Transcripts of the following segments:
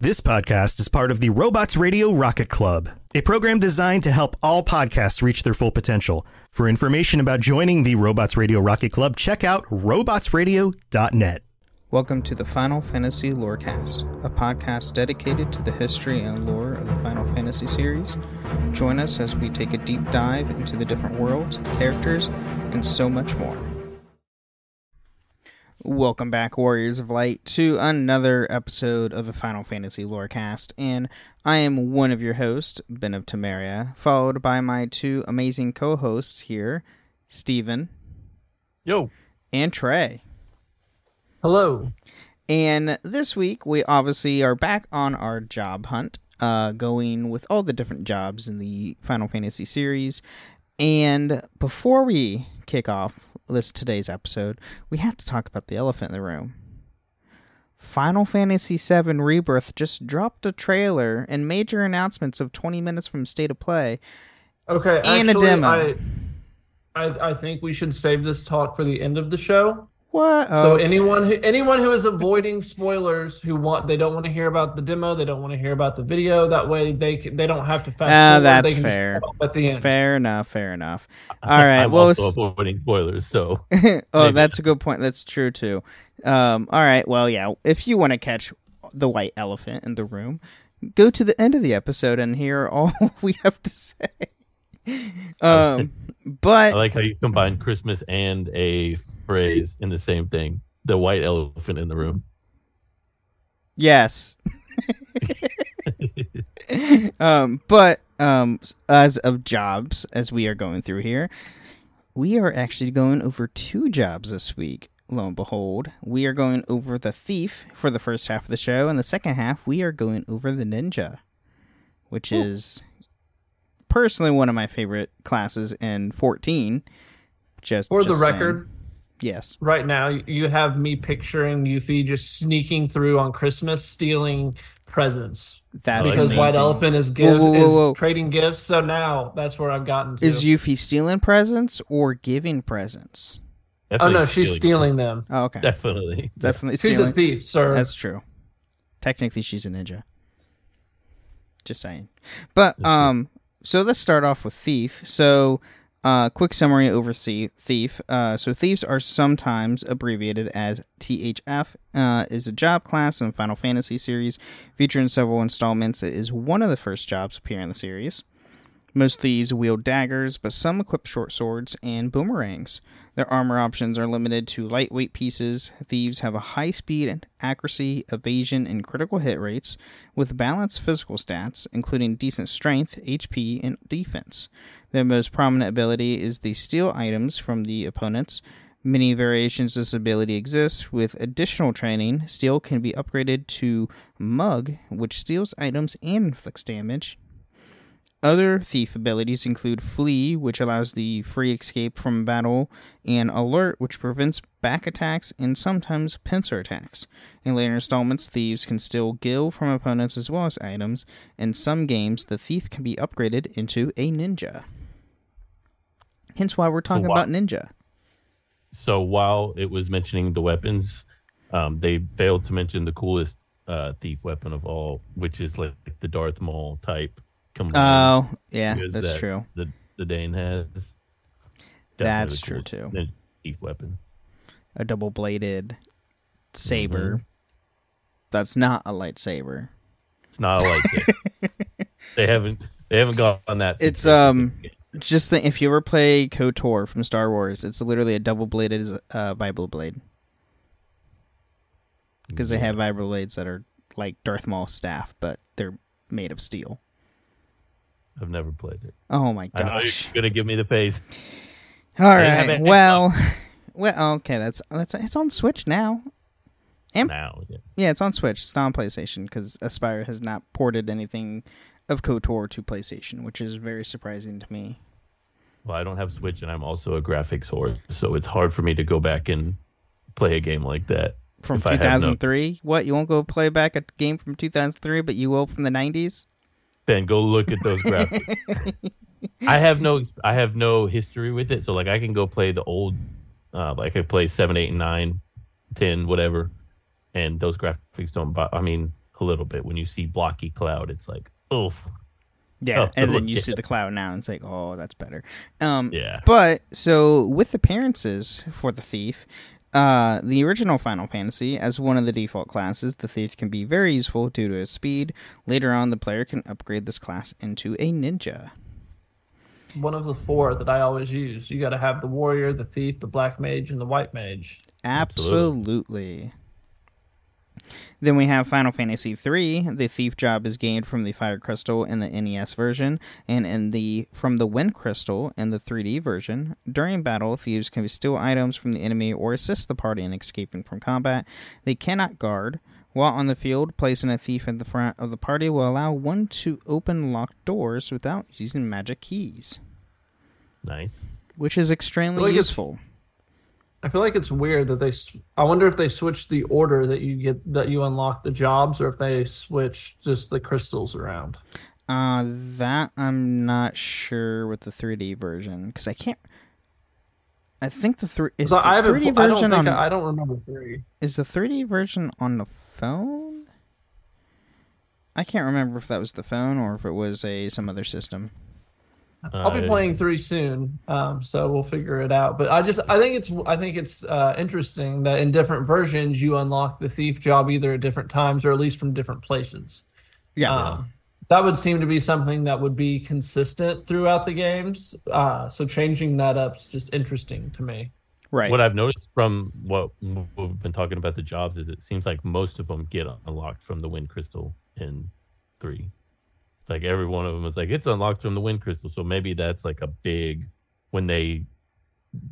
This podcast is part of the Robots Radio Rocket Club, a program designed to help all podcasts reach their full potential. For information about joining the Robots Radio Rocket Club, check out robotsradio.net. Welcome to the Final Fantasy Lorecast, a podcast dedicated to the history and lore of the Final Fantasy series. Join us as we take a deep dive into the different worlds, characters, and so much more. Welcome back, Warriors of Light, to another episode of the Final Fantasy Lorecast, and I am one of your hosts, Ben of Temeria, followed by my two amazing co-hosts here, Steven Yo. and Trey. Hello. And this week, we obviously are back on our job hunt, uh, going with all the different jobs in the Final Fantasy series. And before we kick off this today's episode, we have to talk about the elephant in the room. Final Fantasy VII Rebirth just dropped a trailer and major announcements of 20 minutes from state of play. Okay, And a actually, demo. I, I I think we should save this talk for the end of the show. What? So Okay. anyone who anyone who is avoiding spoilers, who want they don't want to hear about the demo, they don't want to hear about the video. That way they can, they don't have to fast Ah, forward. that's they can fair. at the end. Fair enough. Fair enough. All right. I'm well, also s- avoiding spoilers, so oh, Maybe. that's a good point. That's true too. Um, all right. Well, yeah. If you want to catch the white elephant in the room, go to the end of the episode and hear all we have to say. Um, but I like how you combine Christmas and a phrase in the same thing. The white elephant in the room. yes. um, but um, as of jobs, as we are going through here, we are actually going over two jobs this week. Lo and behold, we are going over the thief for the first half of the show, and the second half we are going over the ninja, which is personally one of my favorite classes in 14. Just For the just saying. Record, yes, right now you have me picturing Yuffie just sneaking through on Christmas, stealing presents that is because White. Elephant is give Whoa, whoa, whoa, whoa. is trading gifts. So now that's where I've gotten to. Is Yuffie stealing presents or giving presents? oh Definitely no, she's stealing them. Oh, okay. Definitely. Definitely She's stealing. a thief, sir. That's true. Technically, she's a ninja. Just saying. But um, so let's start off with thief. So, uh, quick summary over thie- thief. Uh, so thieves are sometimes abbreviated as THF. Uh, is a job class in Final Fantasy series, featuring several installments. It is one of the first jobs appear in the series. Most thieves wield daggers, but some equip short swords and boomerangs. Their armor options are limited to lightweight pieces. Thieves have a high speed and accuracy, evasion, and critical hit rates, with balanced physical stats, including decent strength, HP, and defense. Their most prominent ability is the steal items from the opponents. Many variations of this ability exist. With additional training, Steal can be upgraded to Mug, which steals items and inflicts damage. Other thief abilities include Flee, which allows the free escape from battle, and Alert, which prevents back attacks and sometimes pincer attacks. In later installments, thieves can steal gil from opponents as well as items. In some games, the thief can be upgraded into a ninja. Hence why we're talking wha- about ninja. So while it was mentioning the weapons, um, they failed to mention the coolest uh, thief weapon of all, which is like the Darth Maul type. Combined Oh, yeah, that's that true. The Zidane has. That's true, too. Thief weapon. A double bladed saber. That's not a lightsaber. It's not a lightsaber. they haven't they haven't gone on that. It's, um. Just think, if you ever play KOTOR from Star Wars, it's literally a double bladed uh, vibro blade because they have vibro blades that are like Darth Maul's staff, but they're made of steel. I've never played it. Oh my I know you're gonna give me the face. All right, well, well, okay, that's that's it's on Switch now. Am- Now, yeah. Yeah, it's on Switch. It's not on PlayStation because Aspyr has not ported anything of KOTOR to PlayStation, which is very surprising to me. Well, I don't have Switch, and I'm also a graphics whore, so it's hard for me to go back and play a game like that. From If I have no- 2003? What? You won't go play back a game from 2003, but you will from the 90s? Ben, go look at those graphics. I have no, I have no history with it, so like I can go play the old, uh, like I play seven, eight, and nine, ten, whatever, and those graphics don't. Bo- I mean, a little bit when you see blocky cloud, it's like, oof, Yeah, Oh, and then you see the cloud now, and it's like, oh, that's better. Um, yeah. But so with appearances for the thief, uh, the original Final Fantasy, as one of the default classes, the thief can be very useful due to its speed. Later on, the player can upgrade this class into a ninja. One of the four that I always use. You got to have the warrior, the thief, the black mage, and the white mage. Absolutely. Absolutely. Then we have Final Fantasy III. The thief job is gained from the Fire Crystal in the NES version, and in the from the Wind Crystal in the 3D version. During battle, thieves can steal items from the enemy or assist the party in escaping from combat. They cannot guard. While on the field, placing a thief at the front of the party will allow one to open locked doors without using magic keys, Nice. which is extremely Like it's- useful. I feel like it's weird that they. I wonder if they switch the order that you get that you unlock the jobs, or if they switch just the crystals around. Uh, that I'm not sure with the 3D version because I can't. I think the three is So the I haven't. 3D pl- I don't version think on I, I don't remember three. is the 3D version on the phone. I can't remember if that was the phone or if it was a some other system. I'll be Uh, playing three soon, um, so we'll figure it out. But I just, I think it's, I think it's uh, interesting that in different versions you unlock the thief job either at different times or at least from different places. Yeah, Um, that would seem to be something that would be consistent throughout the games. Uh, so changing that up is just interesting to me. right. What I've noticed from what what we've been talking about the jobs is it seems like most of them get unlocked from the wind crystal in three. Like every one of them is like it's unlocked from the wind crystal, so maybe that's like a big when they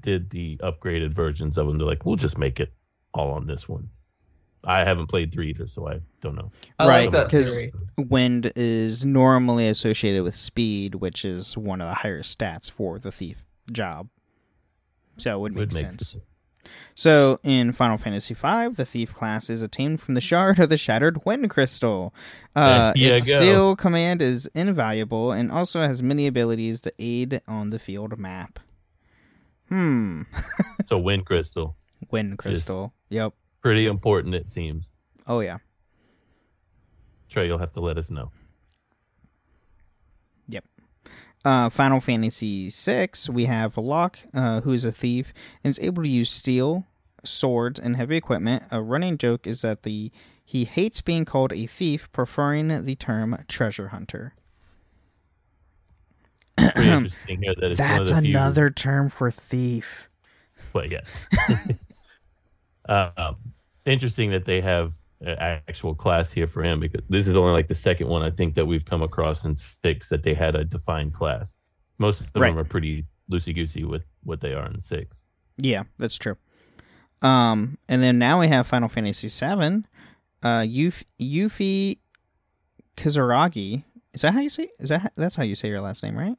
did the upgraded versions of them. They're like, we'll just make it all on this one. I haven't played three either, so I don't know. I Right, because- theory. Wind is normally associated with speed, which is one of the higher stats for the thief job. So it would make Would make sense. sense. So in Final Fantasy V, the thief class is obtained from the shard of the shattered wind crystal. Uh, its go. steal command is invaluable and also has many abilities to aid on the field map. Hmm. So wind crystal, Wind crystal. Yep. pretty important it seems. Oh yeah. Trey, you'll have to let us know. Yep. Uh, Final Fantasy VI, we have Locke, uh, who is a thief and is able to use steal, swords, and heavy equipment. A running joke is that the he hates being called a thief, preferring the term treasure hunter. Pretty interesting here that That's few- another term for thief. But yes. uh, um, interesting that they have actual class here for him because this is only like the second one I think that we've come across in six that they had a defined class. Most of them Right. are pretty loosey goosey with what they are in six. Yeah, that's true. Um, and then now we have Final Fantasy VII. Uh, Yuf- Yuffie Kisaragi. Is that how you say? Is that how- that's how you say your last name, right?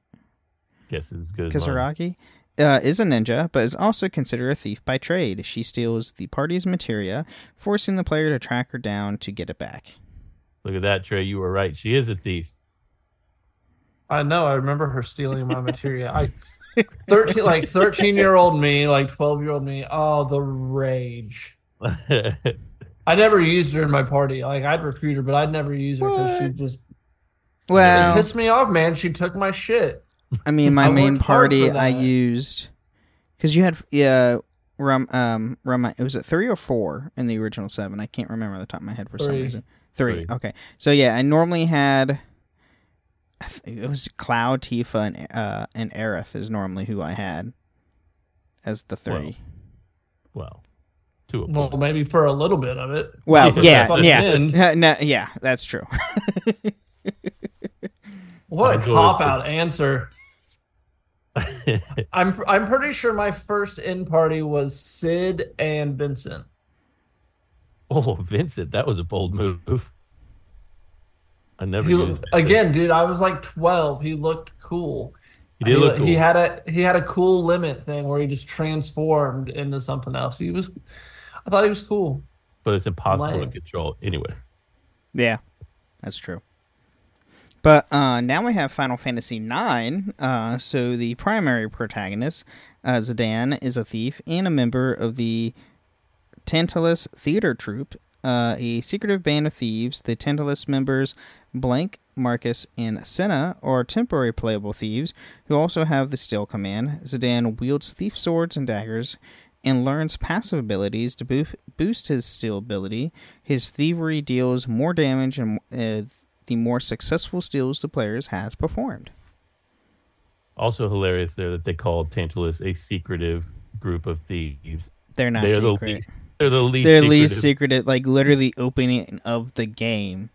Guess is as good. Kisaragi uh, is a ninja, but is also considered a thief by trade. She steals the party's materia, forcing the player to track her down to get it back. Look at that, Trey. You were right. She is a thief. I know. I remember her stealing my materia. I thirteen, like thirteen year old me, like twelve year old me. Oh, the rage! I never used her in my party. Like I'd recruit her, but I'd never use her because she What? just it pissed me off, man. She took my shit. I mean, my I main party I used because you had yeah Rum, um, Rum, it was at three or four in the original seven. I can't remember the top of my head for some reason. Three. Three. Okay. So yeah, I normally had. It was Cloud, Tifa, and uh, and Aerith is normally who I had as the three. Well, to a Well, maybe for a little bit of it. Well, Yeah, yeah, yeah, no, yeah, that's true. What a Enjoy cop out answer. I'm I'm pretty sure my first in party was Cid and Vincent. oh, Vincent, that was a bold move. I never He, used again, dude, I was like 12. He looked cool. He did look cool. he had a he had a cool limit thing where he just transformed into something else. He was I thought he was cool. but it's impossible Lame. to control anyway. Yeah, that's true. But uh, now we have Final Fantasy IX. Uh, so the primary protagonist, uh, Zidane, is a thief and a member of the Tantalus Theater Troupe, uh, a secretive band of thieves. The Tantalus members, Blank, Marcus, and Cinna, are temporary playable thieves who also have the Steal Command. Zidane wields thief swords and daggers and learns passive abilities to boost his steal ability. His thievery deals more damage and uh, the more successful steals the players has performed. Also hilarious there that they called Tantalus a secretive group of thieves. They're not They're the secret. least. They're the least. Their secretive. least secretive, like literally opening of the game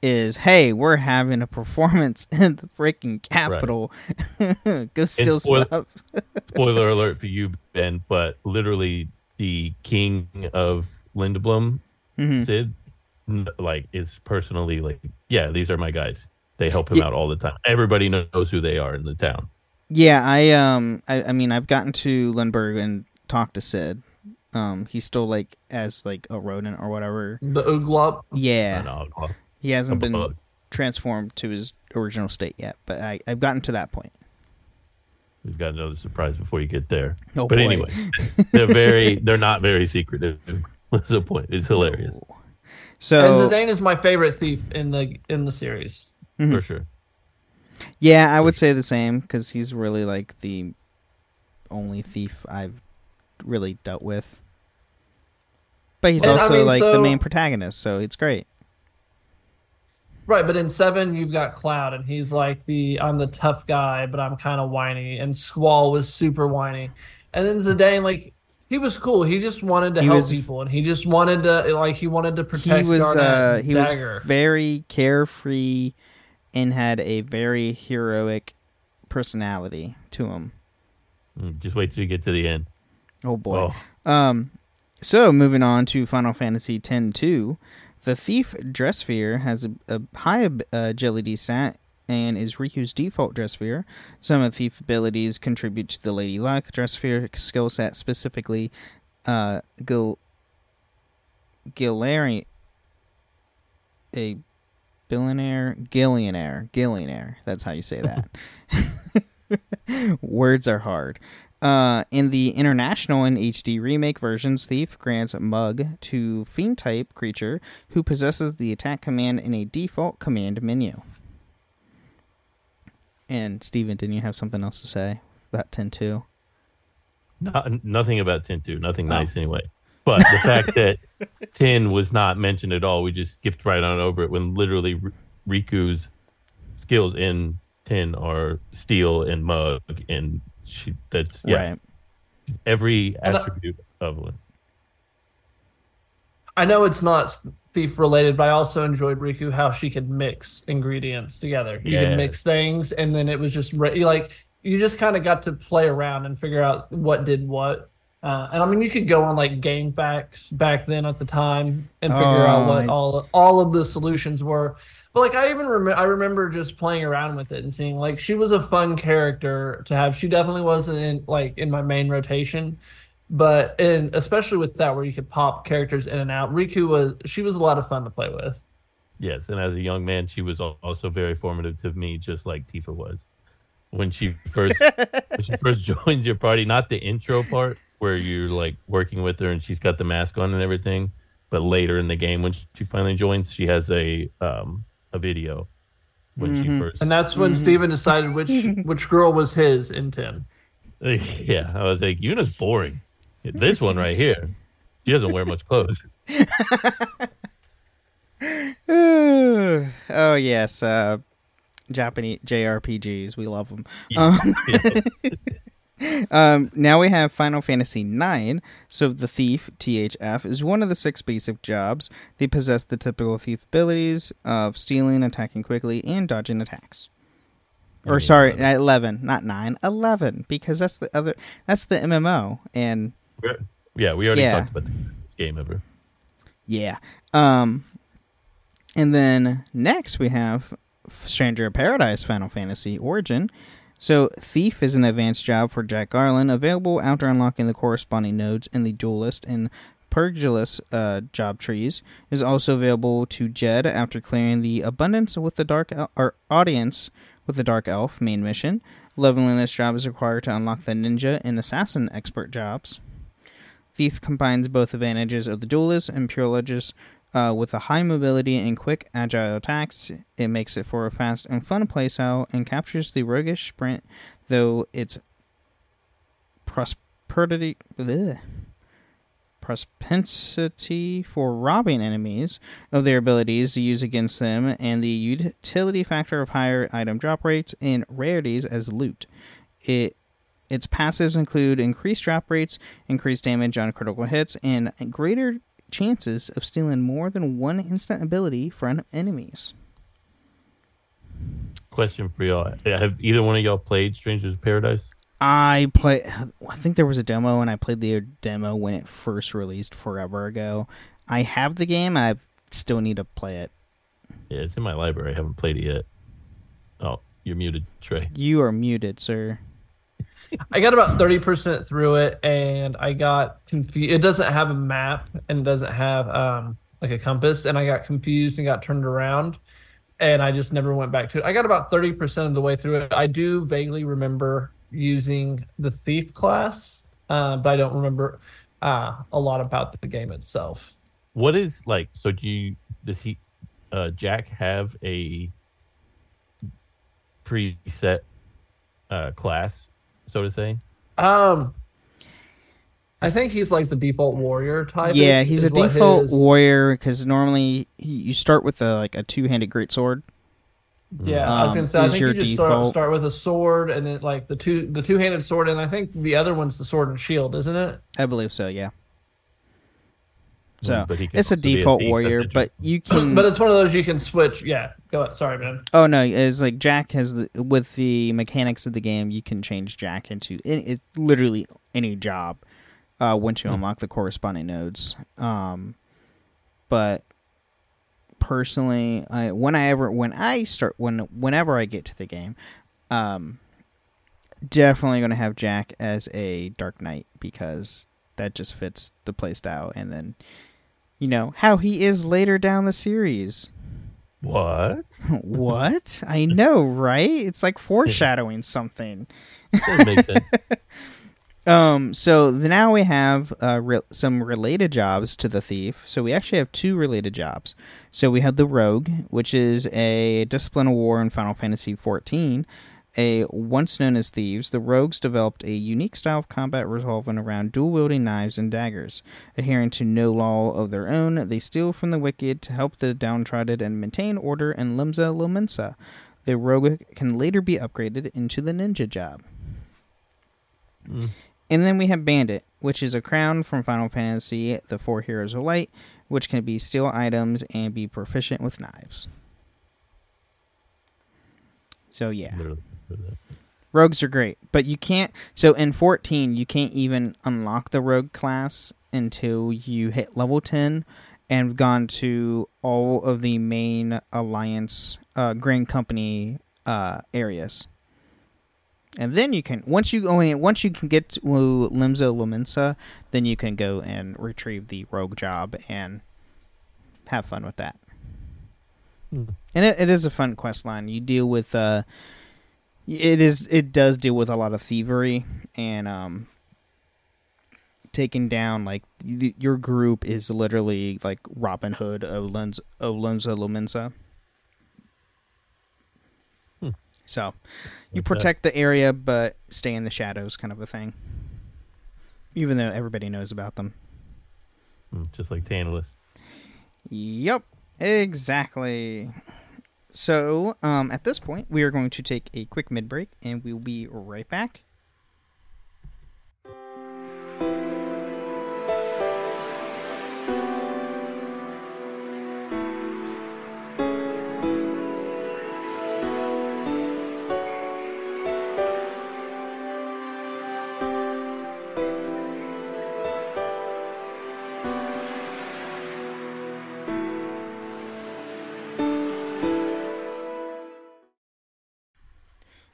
is, hey, we're having a performance in the freaking capital. Go steal spoil- stuff. Spoiler alert for you, Ben, but literally the king of Lindblum, Mhm. Cid, like is personally like, yeah, these are my guys. They help him Yeah. out all the time. Everybody knows who they are in the town. Yeah, I um, I, I mean, I've gotten to Lindbergh and talked to Cid. Um, he's still like as like a rodent or whatever. The Oglop. Yeah, I know, he hasn't been bug. transformed to his original state yet, but I, I've gotten to that point. We've got another surprise before you get there. Oh, but boy. anyway, they're very, they're not very secretive. What's the point? It's hilarious So And Zidane is my favorite thief in the in the series. Mhm. for sure. Yeah, I would say the same because he's really like the only thief I've really dealt with. But he's And, I also mean, like the main protagonist, so it's great. Right, but in seven you've got Cloud, and he's like the I'm the tough guy, but I'm kind of whiny. And Squall was super whiny, and then Zidane like he was cool. He just wanted to He help was- people, and he just wanted to like he wanted to protect. he was Garnet uh, he Dagger. was very carefree and had a very heroic personality to him. Mm, Just wait till you get to the end. Oh boy. Oh, Um, so moving on to Final Fantasy X-2, the thief Dressphere has a, a high ab- uh, agility stat and is Rikku's default Dressphere. Some of thief abilities contribute to the Lady Luck Dressphere skill set, specifically uh, Gil Gilari a billionaire gillionaire gillionaire. That's how you say that. Words are hard. Uh, in the international and HD remake versions, Thief grants Mug to Fiend type creature who possesses the attack command in a default command menu. And Steven, didn't you have something else to say about 10.2? not, nothing about Tin 2. Nothing Oh. nice anyway. But the fact that Tin was not mentioned at all, we just skipped right on over it when literally R- Rikku's skills in Tin are steal and mug, and she that's yeah Right. every And I- attribute of one. I know it's not thief related, but I also enjoyed Rikku how she could mix ingredients together. You Yeah. could mix things, and then it was just re- like you just kind of got to play around and figure out what did what. Uh, and I mean, you could go on like game facts back then at the time and figure out Oh, what I- all all of the solutions were. But like I even remember, I remember just playing around with it and seeing like she was a fun character to have. She definitely wasn't in like in my main rotation, but and especially with that where you could pop characters in and out. Rikku was she was a lot of fun to play with. Yes, and as a young man, she was also very formative to me, just like Tifa was when she first when she first joins your party. Not the intro part where you're like working with her and she's got the mask on and everything, but later in the game when she finally joins, she has a um a video when she Mhm. first. And that's when Mhm. Steven decided which which girl was his in ten. yeah, I was like, Yuna's boring. This one right here, she doesn't wear much clothes. oh yes, uh, Japanese JRPGs. We love them. Um, um, now we have Final Fantasy IX. So the thief THF is one of the six basic jobs. They possess the typical thief abilities of stealing, attacking quickly, and dodging attacks. Or mean, sorry, 11. uh, 11, not 9, 11 because that's the other that's the MMO and Yeah, we already Yeah. talked about this game ever. Yeah. Um and then next we have Stranger of Paradise Final Fantasy Origin. So Thief is an advanced job for Jack Garland, available after unlocking the corresponding nodes in the Duelist and Pugilist uh, job trees. Is also available to Jed after clearing the Abundance with the Dark El- or Audience with the Dark Elf main mission. Leveling this job is required to unlock the Ninja and Assassin expert jobs. Thief combines both advantages of the duelist and pugilist uh, with a high mobility and quick, agile attacks. It makes it for a fast and fun playstyle and captures the roguish sprint, though its prosperity. bleh, propensity for robbing enemies of their abilities to use against them, and the utility factor of higher item drop rates and rarities as loot. It its passives include increased drop rates, increased damage on critical hits, and greater chances of stealing more than one instant ability from enemies. Question for y'all: uh, Have either one of y'all played Strangers of Paradise? I play. I think there was a demo, and I played the demo when it first released forever ago. I have the game. I still need to play it. Yeah, it's in my library. I haven't played it yet. Oh, you're muted, Trey. You are muted, sir. I got about thirty percent through it, and I got confused. It doesn't have a map, and it doesn't have um like a compass, and I got confused and got turned around, and I just never went back to it. I got about thirty percent of the way through it. I do vaguely remember using the thief class, uh, but I don't remember uh, a lot about the game itself. What is like? So do you? Does he? Uh, Jack have a preset uh, class, so to say? Um, I think he's like the default warrior type. yeah, is- he's is a default his- warrior because normally he, you start with a like a two-handed greatsword. Yeah, I was um, gonna say I think you just start, start with a sword and then like the two the two handed sword and I think the other one's the sword and shield, isn't it? I believe so. Yeah. So Mm, but he can it's a also be a default warrior, but you can. but it's one of those you can switch. Yeah, go ahead. Sorry, man. Oh no, it's like Jack has the with the mechanics of the game. You can change Jack into it, it literally any job uh, once you unlock the corresponding nodes. Um, but personally, I when I ever when I start when whenever I get to the game, um, definitely going to have Jack as a Dark Knight because that just fits the playstyle, and then you know how he is later down the series. What? what? I know, right? It's like foreshadowing something. Um, so the, now we have uh, re- some related jobs to the thief. So we actually have two related jobs. So we have the rogue, which is a discipline of war in Final Fantasy XIV. A once known as thieves, the rogues developed a unique style of combat revolving around dual wielding knives and daggers. Adhering to no law of their own, they steal from the wicked to help the downtrodden and maintain order in Limsa Lominsa. The rogue can later be upgraded into the ninja job. Hmm. And then we have Bandit, which is a crown from Final Fantasy, the Four Heroes of Light, which can be steal items and be proficient with knives. So yeah, Literally. Rogues are great, but you can't. So in 14, you can't even unlock the rogue class until you hit level 10 and have gone to all of the main alliance uh, Grand Company uh, areas. And then you can once you go in, once you can get to Limsa Lominsa, then you can go and retrieve the rogue job and have fun with that. Hmm. And it, it is a fun quest line. You deal with uh it is it does deal with a lot of thievery and um taking down like y- your group is literally like Robin Hood of Lens of Lenza Lumensa. Hmm. So you protect the area but stay in the shadows kind of a thing. Even though everybody knows about them. Mm, Just like Tantalus. Yep, exactly. So, um, at this point, we are going to take a quick mid break and we'll be right back.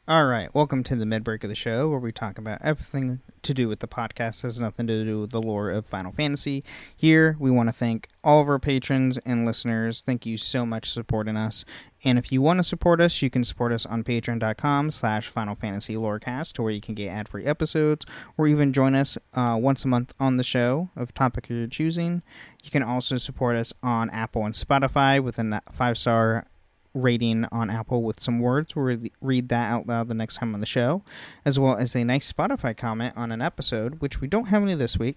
All right, welcome to the mid break of the show where we talk about everything to do with the podcast has nothing to do with the lore of Final Fantasy. Here, we want to thank all of our patrons and listeners. Thank you so much for supporting us. And if you want to support us, you can support us on patreon.com slash Final Fantasy Lorecast, where you can get ad-free episodes, or even join us uh, once a month on the show of topic you're choosing. You can also support us on Apple and Spotify with a five-star rating on Apple with some words. We'll re- read that out loud the next time on the show, as well as a nice Spotify comment on an episode, which we don't have any this week.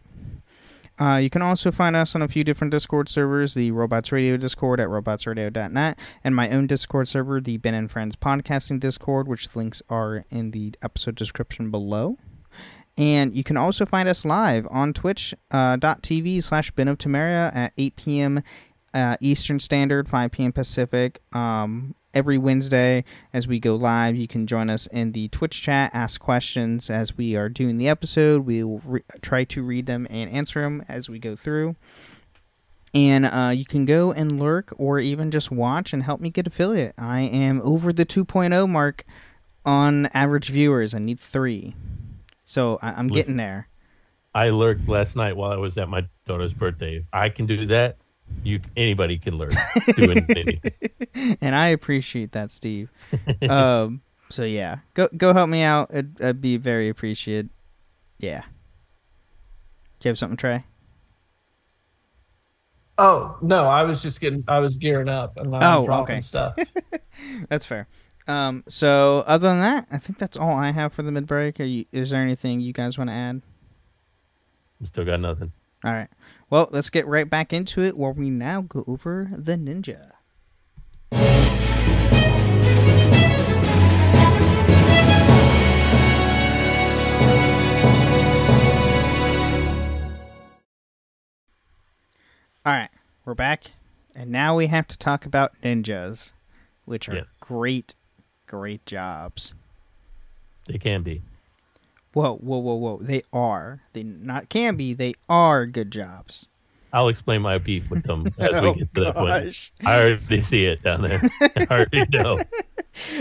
Uh, you can also find us on a few different Discord servers the Robots Radio Discord at robotsradio.net, and my own Discord server, the Ben and Friends Podcasting Discord, which links are in the episode description below. And you can also find us live on twitch.tv uh, slash Ben of Temeria at 8 p.m uh, Eastern Standard, 5 p.m. Pacific. Um, every Wednesday, as we go live, you can join us in the Twitch chat, ask questions as we are doing the episode. We will re- try to read them and answer them as we go through. And uh, you can go and lurk or even just watch and help me get affiliate. I am over the 2.0 mark on average viewers. I need three. So I- am getting there. I lurked last night while I was at my daughter's birthday. If I can do that, you anybody can learn doing anything. and I appreciate that, Steve. um, so yeah, go go help me out. I'd, I'd be very appreciated. Yeah. Do you have something, Trey? Oh no, I was just getting, I was gearing up and I'm oh, dropping okay. stuff. that's fair. Um, so other than that, I think that's all I have for the mid break. Is there anything you guys want to add? Still got nothing. All right. Well, let's get right back into it where we now go over the ninja. All right, we're back, and now we have to talk about ninjas, which are Yes. great, great jobs. They can be. Whoa, whoa, whoa, whoa! They are. They not can be. They are good jobs. I'll explain my beef with them as Oh, we get to that point. I already see it down there. I already know.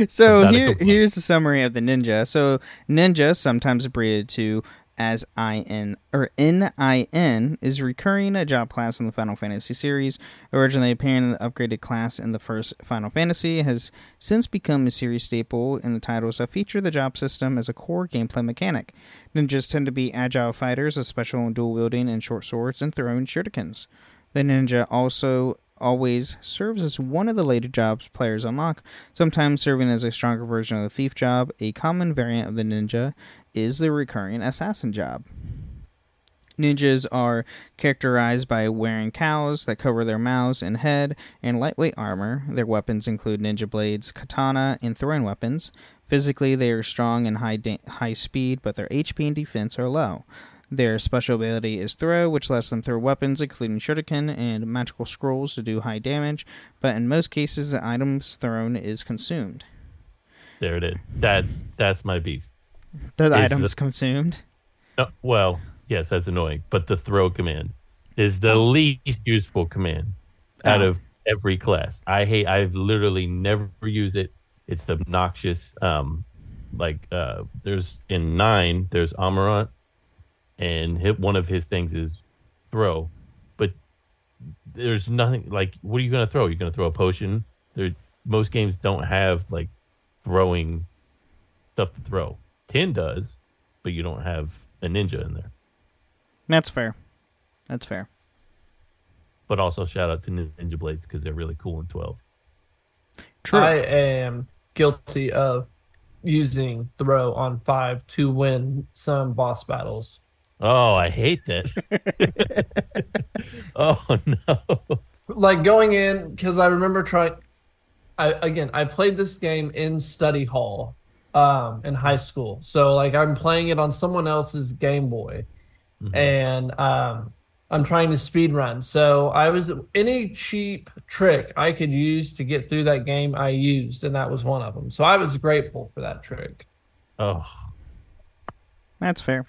So here, here's the summary of the ninja. So ninja, sometimes abbreviated to as IN or NIN, is recurring a job class in the Final Fantasy series. Originally appearing in the upgraded class in the first Final Fantasy, has since become a series staple in the titles that feature the job system as a core gameplay mechanic. Ninjas tend to be agile fighters, special in dual wielding and short swords and throwing shurikens. The ninja also always serves as one of the later jobs players unlock, sometimes serving as a stronger version of the thief job. A common variant of the ninja is the recurring assassin job. Ninjas are characterized by wearing cows that cover their mouths and head and lightweight armor. Their weapons include ninja blades, katana, and throwing weapons. Physically, they are strong and high da- high speed, but their HP and defense are low. Their special ability is throw, which lets them throw weapons including shuriken and magical scrolls to do high damage, but in most cases the items thrown is consumed. There it is. That's that's my beef. The Is items the- consumed. No, well, yes, that's annoying. But the throw command is the least useful command out Oh. of every class. I hate. I've literally never used it. It's obnoxious. Um, like uh, there's in nine, there's Amarant, and hit one of his things is throw, but there's nothing like. What are you gonna throw? You're gonna throw a potion. There, most games don't have like throwing stuff to throw. Ten does, but you don't have a ninja in there. That's fair. That's fair. But also shout out to Ninja Blades because they're really cool in twelve. True. I am guilty of using throw on five to win some boss battles. Oh, I hate this. oh no. like going in because I remember trying. I again, I played this game in study hall, um, in high school. So like I'm playing it on someone else's Game Boy, and um, I'm trying to speed run. So I was any cheap trick I could use to get through that game. I used, and that was one of them. So I was grateful for that trick. Oh, That's fair.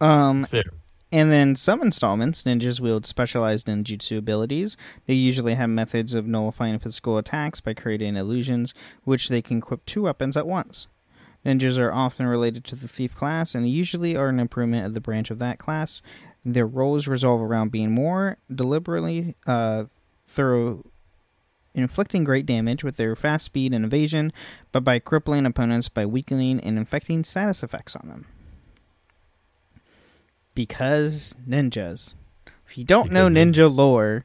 Um, fair. And then some installments, ninjas wield specialized ninjutsu abilities. They usually have methods of nullifying physical attacks by creating illusions, which they can equip two weapons at once. Ninjas are often related to the thief class and usually are an improvement of the branch of that class. Their roles revolve around being more deliberately uh, thorough, inflicting great damage with their fast speed and evasion, but by crippling opponents by weakening and infecting status effects on them because ninjas. If you don't know ninja lore,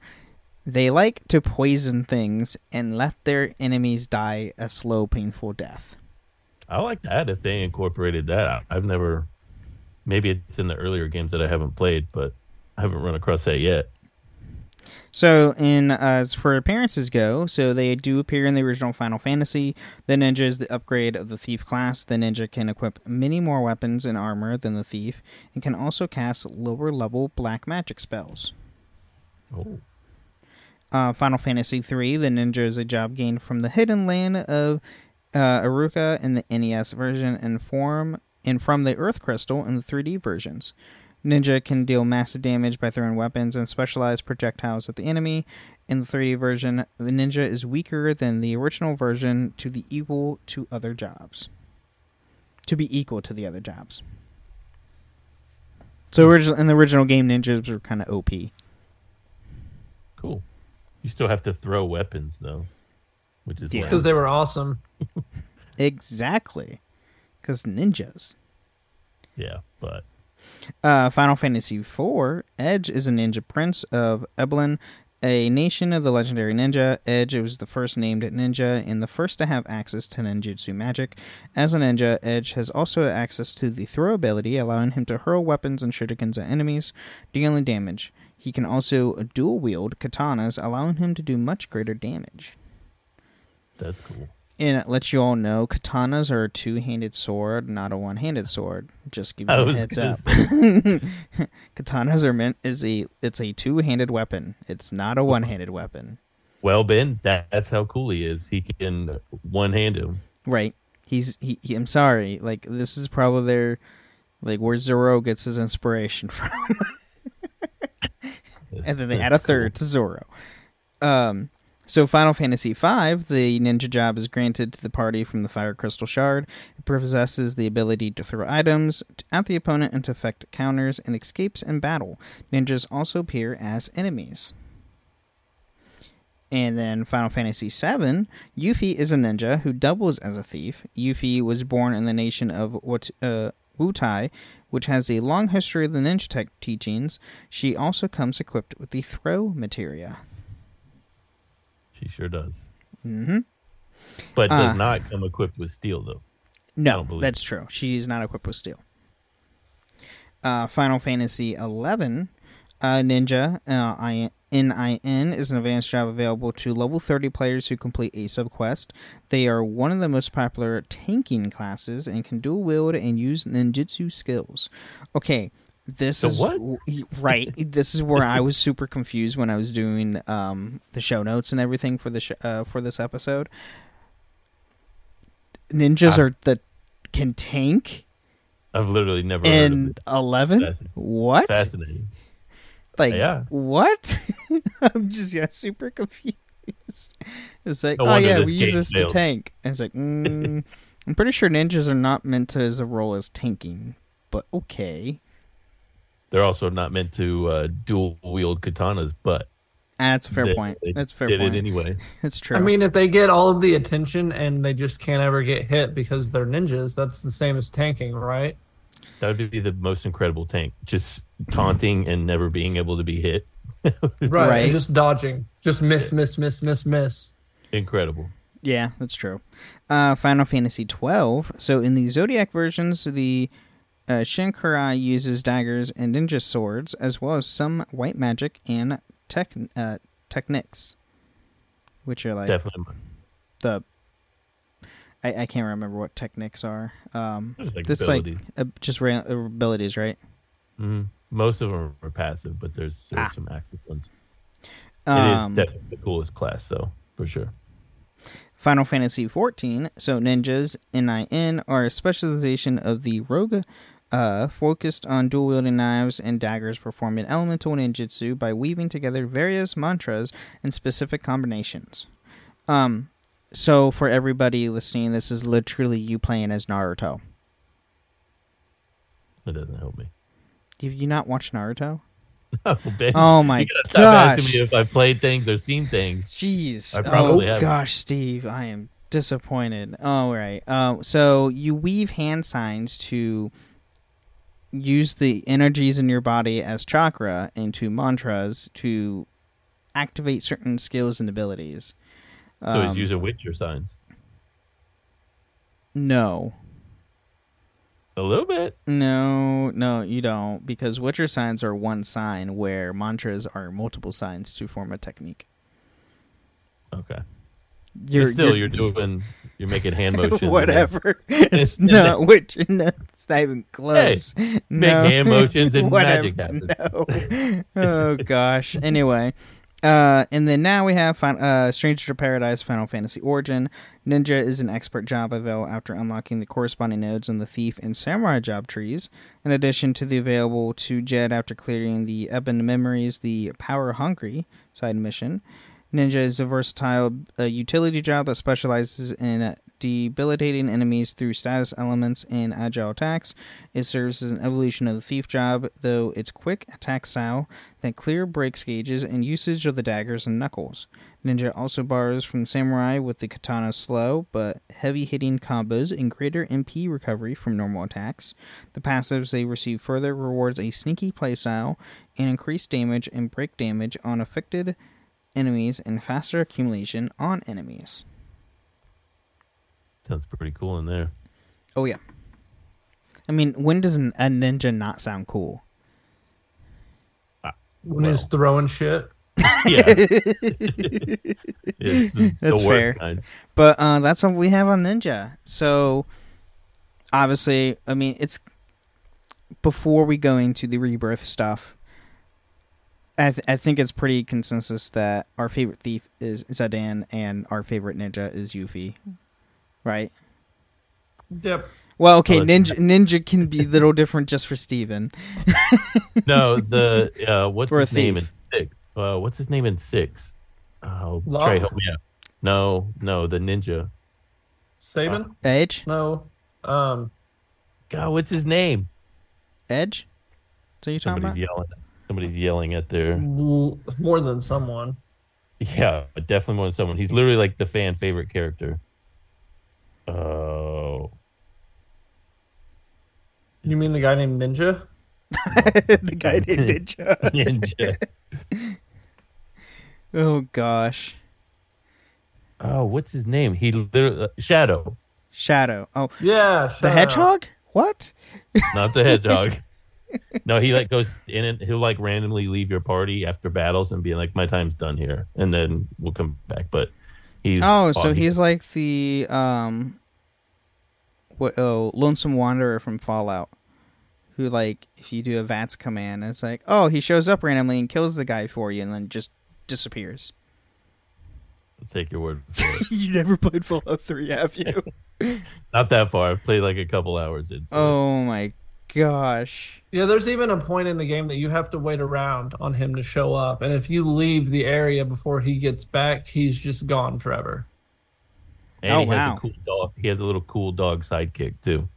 they like to poison things and let their enemies die a slow, painful death. I like that if they incorporated that. I've never. Maybe it's in the earlier games that I haven't played, but I haven't run across that yet. So, in uh, as for appearances go, so they do appear in the original Final Fantasy. The ninja is the upgrade of the thief class. The ninja can equip many more weapons and armor than the thief, and can also cast lower level black magic spells. Oh, uh, Final Fantasy III, the ninja is a job gained from the hidden land of uh, Eureka in the NES version and form and from the Earth Crystal in the 3D versions. Ninja can deal massive damage by throwing weapons and specialized projectiles at the enemy. In the 3D version, the ninja is weaker than the original version to the equal to other jobs. To be equal to the other jobs. So hmm. original in the original game, ninjas were kind of OP. cool. You still have to throw weapons though, which is Yeah. Because they were awesome. Exactly. Because ninjas. yeah, but Uh, Final Fantasy IV Edge is a ninja prince of Eblan, a nation of the legendary ninja. Edge was the first named ninja and the first to have access to ninjutsu magic. As a ninja, Edge has also access to the throw ability, allowing him to hurl weapons and shurikens at enemies, dealing damage. He can also dual wield katanas, allowing him to do much greater damage. that's cool. And it lets you all know katanas are a two handed sword, not a one handed sword. Just give you a heads up. katanas are meant is a it's a two handed weapon. It's not a one handed weapon. Well, Ben, that, that's how cool he is. He can one hand him. Right. He's he, he I'm sorry. Like this is probably their like where Zoro gets his inspiration from. and then they add a third to Zoro. Um, so Final Fantasy V, the ninja job is granted to the party from the Fire Crystal Shard. It possesses the ability to throw items at the opponent and to effect counters and escapes in battle. Ninjas also appear as enemies. And then Final Fantasy VII, Yuffie is a ninja who doubles as a thief. Yuffie was born in the nation of uh, Wutai, which has a long history of the ninja tech teachings. She also comes equipped with the throw materia. She sure does, hmm but does Ah. not come equipped with steal though. No, that's true. She's not equipped with steal. Uh, Final Fantasy XI, uh, Ninja uh, I- NIN is an advanced job available to level 30 players who complete a subquest. They are one of the most popular tanking classes and can dual wield and use ninjutsu skills. Okay, this The is what? right. this is where I was super confused when I was doing um, the show notes and everything for the sh- uh, for this episode. Ninjas are the can tank I've literally never heard of in eleven. What? Fascinating. Like Yeah. what? I'm just yeah, super confused. It's like, No oh yeah, we use this failed. to tank. And it's like, mm, I'm pretty sure ninjas are not meant to as a role as tanking, but okay, They're also not meant to uh, dual wield katanas, but that's a fair they- point. they That's a fair did point. it anyway. That's true. I mean, if they get all of the attention and they just can't ever get hit because they're ninjas, that's the same as tanking, right? That would be the most incredible tank. Just taunting and never being able to be hit. Right. Right. just dodging. Just miss, miss, miss, miss, miss. Incredible. Yeah, that's true. Uh, Final Fantasy twelve. So in the Zodiac versions, the Uh, uses daggers and ninja swords, as well as some white magic and tech uh, techniques, which are like Definitely. the. I, I can't remember what techniques are. Um, like, this abilities. like uh, just ra- uh, abilities, right? Mhm. Most of them are passive, but there's, there's Ah. some active ones. Um, it is definitely the coolest class, though, for sure. Final Fantasy XIV. So ninjas, NIN, are a specialization of the rogue, uh, focused on dual wielding knives and daggers, performing elemental ninjutsu by weaving together various mantras and specific combinations. Um, so for everybody listening, this is literally you playing as Naruto. It doesn't help me. Have you not watched Naruto? Oh, Ben, Oh my God. you gotta stop asking me if I played things or seen things. Jeez. I probably oh haven't. gosh, Steve, I am disappointed. All right. Um, so you weave hand signs to use the energies in your body as chakra into mantras to activate certain skills and abilities. So Um, he's using Witcher signs. no. A little bit. No, no, you don't, because Witcher signs are one sign, where mantras are multiple signs to form a technique. Okay. You're but still, you're, doing, you're making hand motions. and whatever. It's and not which. No, it's not even close. make no. hand motions and Whatever. magic happens. No. oh gosh. Anyway, uh, and then now we have fin- uh, Stranger to Paradise: Final Fantasy Origin. Ninja is an expert job available after unlocking the corresponding nodes on the Thief and Samurai job trees. In addition to the available to Jed after clearing the Ebon Memories, the Power Hungry side mission. Ninja is a versatile uh, utility job that specializes in debilitating enemies through status elements and agile attacks. It serves as an evolution of the thief job, though its quick attack style that clear breaks gauges and usage of the daggers and knuckles. Ninja also borrows from Samurai with the katana's slow but heavy hitting combos and greater MP recovery from normal attacks. The passives they receive further rewards a sneaky playstyle and increased damage and break damage on affected enemies and faster accumulation on enemies. Sounds pretty cool in there. Oh yeah. I mean, when does an, a ninja not sound cool? When he's throwing shit. Yeah. it's the, That's the worst fair. kind. But uh, that's what we have on Ninja. So obviously, I mean, it's before we go into the rebirth stuff. I, th- I think it's pretty consensus that our favorite thief is Zidane and our favorite ninja is Yuffie, right? Yep. Well, okay, ninja ninja can be a little different just for Steven. No, the uh, what's For his name in six? Uh, what's his name in six? Oh, Locke? Trey, help me out. No, no, the ninja. Sabin? Edge, no. Um. God, what's his name? Edge. So you talking Somebody's about? yelling. Somebody's yelling at their. More than someone. Yeah, definitely more than someone. He's literally like the fan favorite character. Oh, You mean the guy named Ninja? the guy named Ninja. ninja. Oh gosh, Oh, what's his name? He literally uh, Shadow, Shadow. Oh, Yeah. the hedgehog. What? not the hedgehog. no, he like goes in and he'll like randomly leave your party after battles and be like, "My time's done here," and then we'll come back. But he's Oh, so he- he's like the um, what? Oh, lonesome wanderer from Fallout, who like if you do a VATS command, it's like, oh, he shows up randomly and kills the guy for you, and then just disappears. I'll take your word for it. you never played Fallout Three, have you? not that far. I've played like a couple hours into it. oh my gosh. Yeah, there's even a point in the game that you have to wait around on him to show up, and if you leave the area before he gets back, he's just gone forever. And Oh, he has wow. a cool dog. He has a little cool dog sidekick too.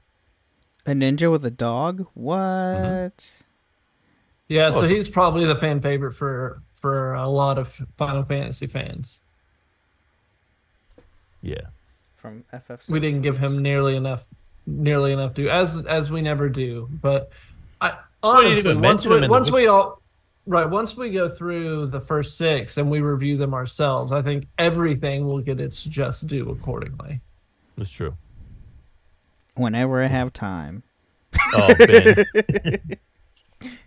A ninja with a dog? What? Mm-hmm. Yeah, so he's probably the fan favorite for for a lot of Final Fantasy fans. Yeah. From FF. We didn't give him nearly enough nearly enough to as as we never do. But I Well, honestly once we once we all right once we go through the first six and we review them ourselves, I think everything will get its just due accordingly. That's true. Whenever I have time. Oh, Ben.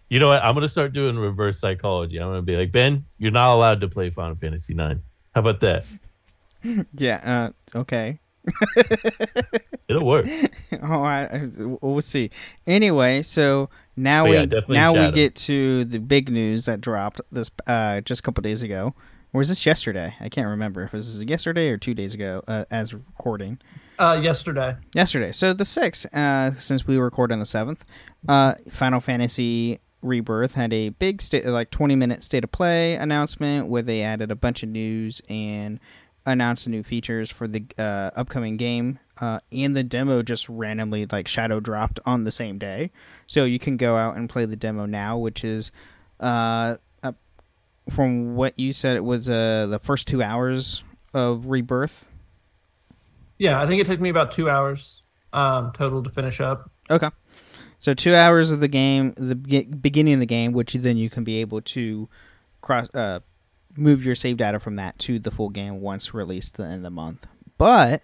you know what? I'm gonna start doing reverse psychology. I'm gonna be like, Ben, you're not allowed to play Final Fantasy Nine. How about that? yeah. Uh, okay. It'll work. oh, I, I- we'll see. Anyway, so now But we yeah, definitely now we get to the big news that dropped this uh, just a couple days ago. Or was this yesterday? I can't remember if this is yesterday or two days ago uh, as recording. Uh, yesterday. Yesterday. So the sixth, uh, since we record on the seventh, uh, Final Fantasy Rebirth had a big sta- like twenty minute state of play announcement where they added a bunch of news and announced new features for the uh, upcoming game. Uh, and the demo just randomly like shadow dropped on the same day, so you can go out and play the demo now, which is, uh, from what you said, it was uh the first two hours of Rebirth. Yeah, I think it took me about two hours um, total to finish up. Okay. So two hours of the game, the beginning of the game, which then you can be able to cross, uh, move your save data from that to the full game once released the end of the month. But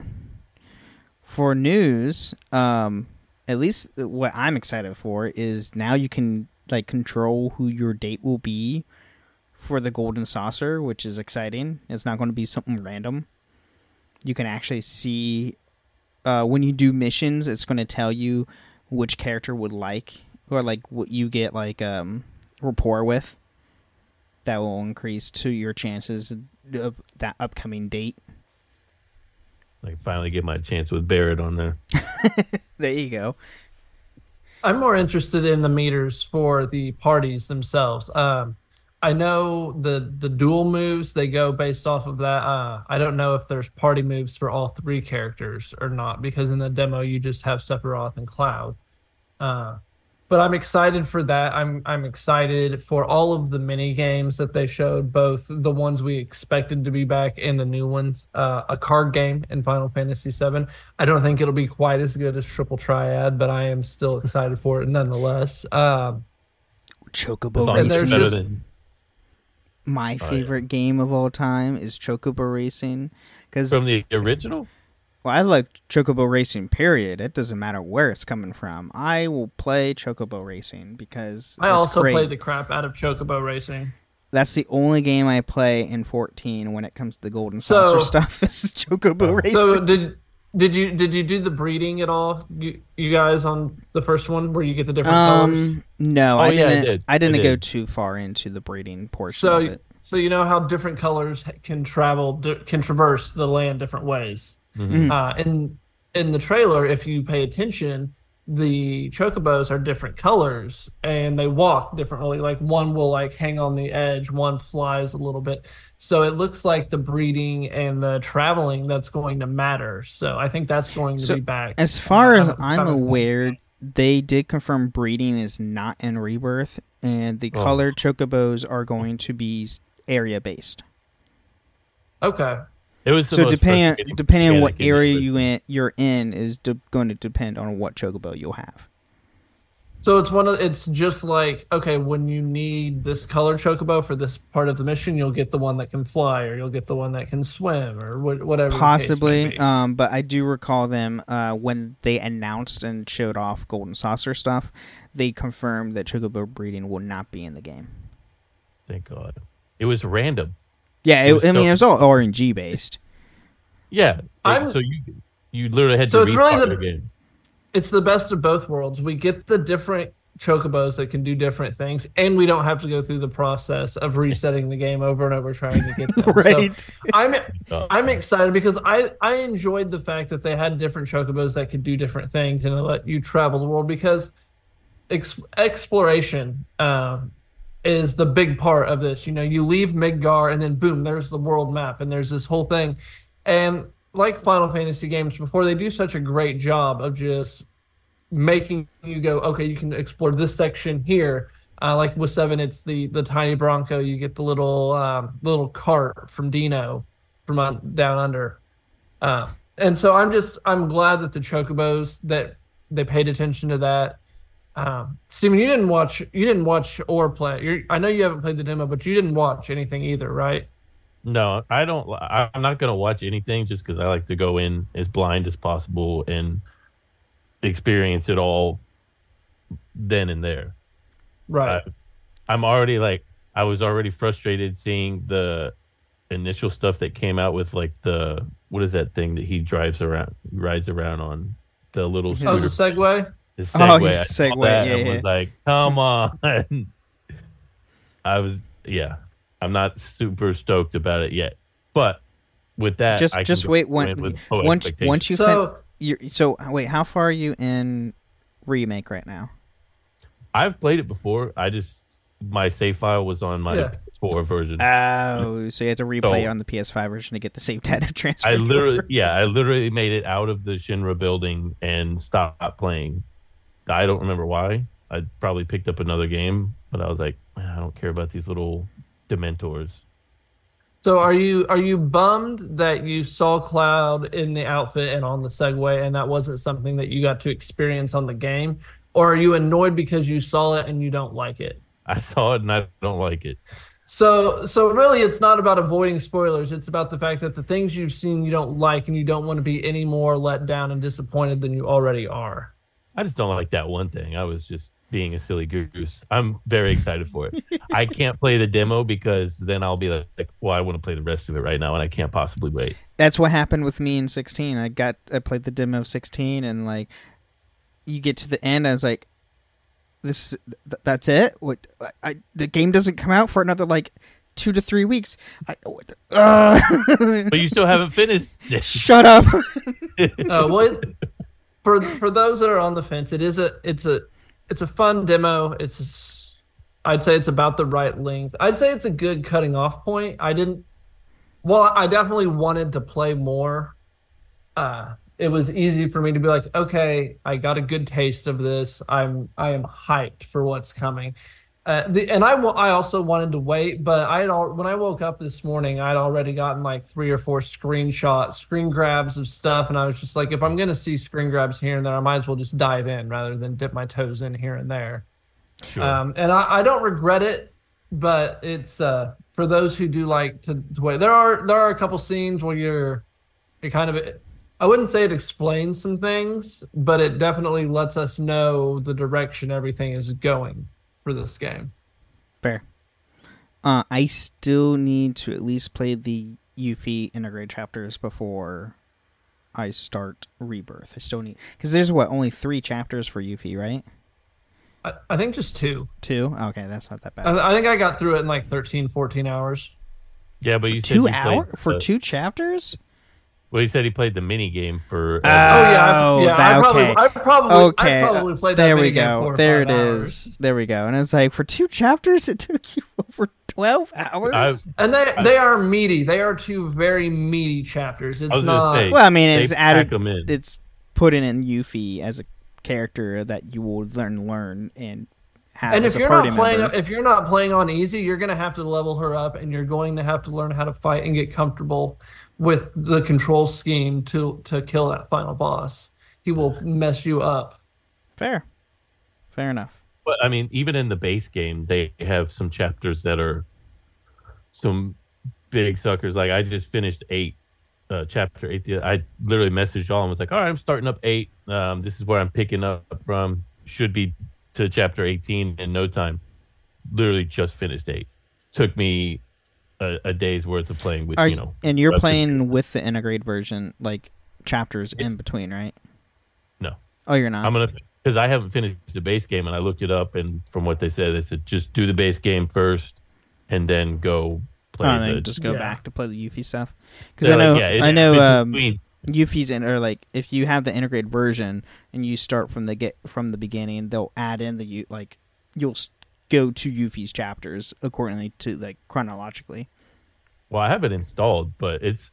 for news, um, at least what I'm excited for is now you can like control who your date will be for the golden saucer, which is exciting. It's not going to be something random. You can actually see uh, when you do missions, it's going to tell you which character would like or like what you get like um rapport with. That will increase to your chances of that upcoming date. Like finally get my chance with Barret on there. There you go. I'm more interested in the meters for the parties themselves. Um, I know the the dual moves they go based off of that. Uh, I don't know if there's party moves for all three characters or not because in the demo you just have Sephiroth and Cloud. Uh, but I'm excited for that. I'm I'm excited for all of the mini games that they showed, both the ones we expected to be back and the new ones. Uh, a card game in Final Fantasy VII. I don't think it'll be quite as good as Triple Triad, but I am still excited for it nonetheless. Um, Chocobo As long And as it's there's Racing. just- than My Oh, yeah. favorite game of all time is Chocobo Racing because from the original. Well, I like Chocobo Racing. Period. It doesn't matter where it's coming from. I will play Chocobo Racing because I it's also great. played the crap out of Chocobo Racing. That's the only game I play in 14 when it comes to the Golden So- Saucer stuff. Is Chocobo. Racing. So did did you did you do the breeding at all? You, you guys on the first one where you get the different colors? Um, no, Oh, I yeah, I didn't. did. I didn't I go too far into the breeding portion So of it. so you know how different colors can travel can traverse the land different ways. Mhm. Uh, in in the trailer, if you pay attention, the chocobos are different colors and they walk differently. Like one will like hang on the edge, one flies a little bit. So it looks like the breeding and the traveling that's going to matter. So I think that's going to So, be back. As far as I'm I'm aware, they did confirm breeding is not in Rebirth, and the Oh. colored chocobos are going to be area based. Okay. It was the So most depending on, depending on what area you in, you're in is de- going to depend on what chocobo you'll have. So it's one of it's just like okay, when you need this color chocobo for this part of the mission, you'll get the one that can fly, or you'll get the one that can swim, or wh- whatever. the case may Possibly, um, but I do recall them uh, when they announced and showed off Golden Saucer stuff. They confirmed that chocobo breeding will not be in the game. Thank God. It was random. Yeah, It it, I mean so- it was all RNG based. Yeah. I'm- so you you literally had So to it's really the- of game. it's the best of both worlds. We get the different chocobos that can do different things, and we don't have to go through the process of resetting the game over and over trying to get them. So I'm Oh, I'm excited because I I enjoyed the fact that they had different chocobos that could do different things and it let you travel the world because ex- exploration um, is the big part of this. You know, you leave Midgar and then boom, there's the world map and there's this whole thing. And like Final Fantasy games before, they do such a great job of just making you go, okay, you can explore this section here. Uh, like with seven, it's the the tiny Bronco. You get the little um, little cart from Dino from on, down under. Uh, and so I'm just I'm glad that the chocobos that they paid attention to that. Um, Steven, you didn't watch you didn't watch or play. You're, I know you haven't played the demo, but you didn't watch anything either, right? No, I don't. I- I'm not gonna watch anything just because I like to go in as blind as possible and experience it all then and there. Right. Uh, I'm already like I was already frustrated seeing the initial stuff that came out with like the what is that thing that he drives around rides around on the little oh, the Segway. The Oh, Segway. yeah, I saw that yeah, and yeah. was like, come on. I was yeah. I'm not super stoked about it yet. But with that Just- I just go wait one- in with low once once you fin- So you're, so wait, how far are you in remake right now? I've played it before. I just my save file was on my Yeah. PS4 version. Oh, so you have to replay So- on the PS5 version to get the save data transfer. I literally, yeah, I literally made it out of the Shinra building and stopped playing. I don't remember why. I probably picked up another game, but I was like, I don't care about these little Dementors. So are you are you bummed that you saw Cloud in the outfit and on the Segway and that wasn't something that you got to experience on the game? Or are you annoyed because you saw it and you don't like it? I saw it and I don't like it. So so really it's not about avoiding spoilers. It's about the fact that the things you've seen you don't like and you don't want to be any more let down and disappointed than you already are. I just don't like that one thing. I was just being a silly goose. I'm very excited for it. I can't play the demo because then I'll be like, like, well, I want to play the rest of it right now, and I can't possibly wait. That's what happened with me in 16. I got I played the demo of 16 and like you get to the end I was like this is- th- that's it? What I, I the game doesn't come out for another like 2 to 3 weeks. I what the- But you still haven't finished. Shut up. Uh, well, it, for for those that are on the fence, it is a it's a it's a fun demo. It's a I'd say it's about the right length. I'd say it's a good cutting off point. I didn't. Well, I definitely wanted to play more. Uh, it was easy for me to be like, okay, I got a good taste of this. I'm I am hyped for what's coming. Uh, the, and I I also wanted to wait, but I had al- when I woke up this morning, I'd already gotten like three or four screenshots, screen grabs of stuff, and I was just like, if I'm gonna see screen grabs here and there, I might as well just dive in rather than dip my toes in here and there. Sure. Um, and I, I don't regret it, but it's uh, for those who do like to, to wait. There are there are a couple scenes where you're it kind of I wouldn't say it explains some things, but it definitely lets us know the direction everything is going for this game. Fair. Uh, I still need to at least play the Yuffie Intergrade chapters before I start Rebirth. I still need because there's what only three chapters for Yuffie, right? I, I think just two. Two. Okay, that's not that bad. I, I think I got through it in like 13, 14 hours. yeah, but you said two you played hour for the- two chapters. Well, he said he played the mini game for. Uh, Oh yeah, I, Oh, yeah. that- I probably, okay. I probably, Okay, I probably played that there we minigame go. four or There five it hours. is. There we go. And it's like for two chapters, it took you over twelve hours. I, And they they are meaty. They are two very meaty chapters. It's I was not. say, well, I mean, it's pack added. 'em in. It's putting in Yuffie as a character that you will learn, learn, and have. and as if a you're party not playing, member. if you're not playing on easy, you're gonna have to level her up, and you're going to have to learn how to fight and get comfortable with the control scheme to to kill that final boss. He will mess you up. fair, fair enough. But I mean, even in the base game, they have some chapters that are some big suckers. Like I just finished eight, uh, chapter eight. the- I literally messaged y'all and was like, "All right, I'm starting up eight. Um, this is where I'm picking up from. Should be to chapter 18 in no time. Literally just finished eight. Took me a, a day's worth of playing with Are, you know. and you're reps playing with the Intergrade version, like chapters in between, right? No. Oh, you're not. I'm gonna because I haven't finished the base game and I looked it up and from what they said, they said just do the base game first and then go play oh, the then just go yeah. back to play the Yuffie stuff. Because Yeah, I like, know, yeah, it- I know, it's um, between- Yuffie's in, or like if you have the integrated version and you start from the get from the beginning, they'll add in the you like you'll s- go to Yuffie's chapters accordingly to like chronologically. Well, I have it installed, but it's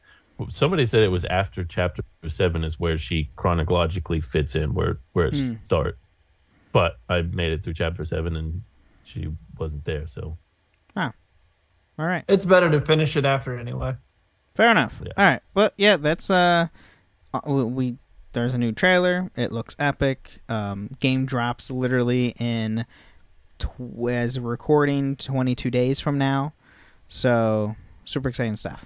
somebody said it was after chapter seven is where she chronologically fits in where where it Hmm. start. But I made it through chapter seven and she wasn't there, so All right, It's better to finish it after anyway. fair enough. Yeah. All right, but yeah, that's uh, uh, we, we there's a new trailer. It looks epic. Um, game drops literally in tw- as recording 22 days from now, so super exciting stuff.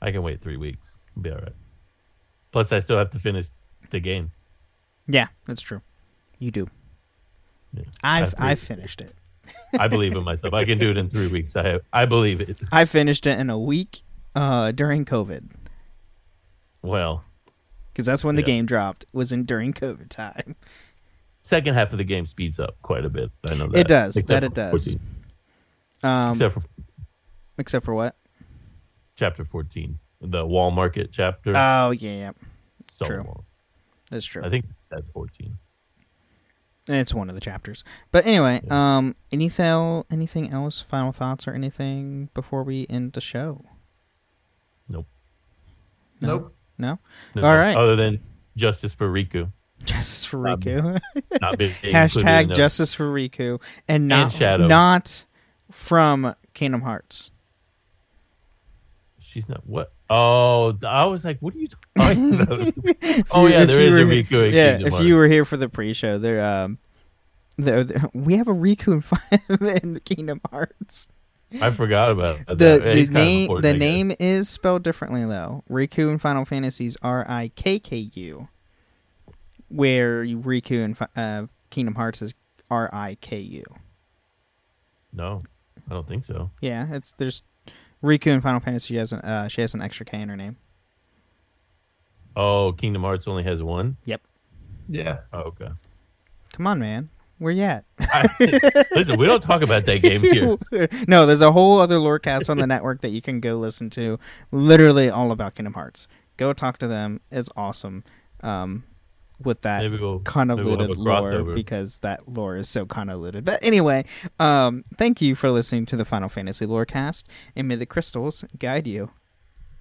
I can wait three weeks. It'll be all right. Plus, I still have to finish the game. Yeah, that's true. You do. Yeah. I've I've finished it. I believe in myself. I can do it in three weeks. I have, I believe it. I finished it in a week uh, during COVID Well, because that's when the game dropped. Was in during COVID time. Second half of the game speeds up quite a bit. I know that It does. Except That it does. 14. Um, except, Except for for what? chapter fourteen, the wall market chapter. Oh yeah, yeah, so true. long. that's true. I think that's fourteen. It's one of the chapters. But anyway, um, anything anything else? Final thoughts or anything before we end the show? Nope. No? Nope. No. No, All no, right. Other than justice for Rikku, Justice for Rikku. not being Hashtag Justice for Rikku, and not Shadow. not from Kingdom Hearts. She's not what? Oh, I was like, what are you talking about? Oh, you- yeah, there is a were- Riku in Yeah, Kingdom if Hearts. you were here for the pre-show, there, um, there, there- we have a Riku in, fi- in Kingdom Hearts. I forgot about that. The the name the name is spelled differently though. Rikku in Final Fantasies R I K K U, where you- Riku in Fi- uh, Kingdom Hearts is R I K U. No, I don't think so. Yeah, it's there's Rikku in Final Fantasy. She has an uh, she has an extra K in her name. Oh, Kingdom Hearts only has one. Yep. Yeah. Oh, okay. Come on, man, where you at? Listen, we don't talk about that game here. no, there's a whole other lore cast on the network that you can go listen to, literally all about Kingdom Hearts. Go talk to them; it's awesome. Um, with that Maybe we'll maybe we'll convoluted lore because that lore is so convoluted. But anyway, um, thank you for listening to the Final Fantasy Lorecast, and may the crystals guide you.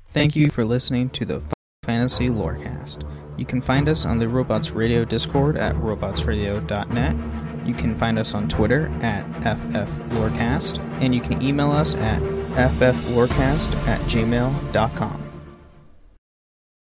Thank you for listening to the Final Fantasy Lorecast. You can find us on the Robots Radio Discord at robotsradio.net. You can find us on Twitter at FFLorecast, and you can email us at fflorecast at gmail.com.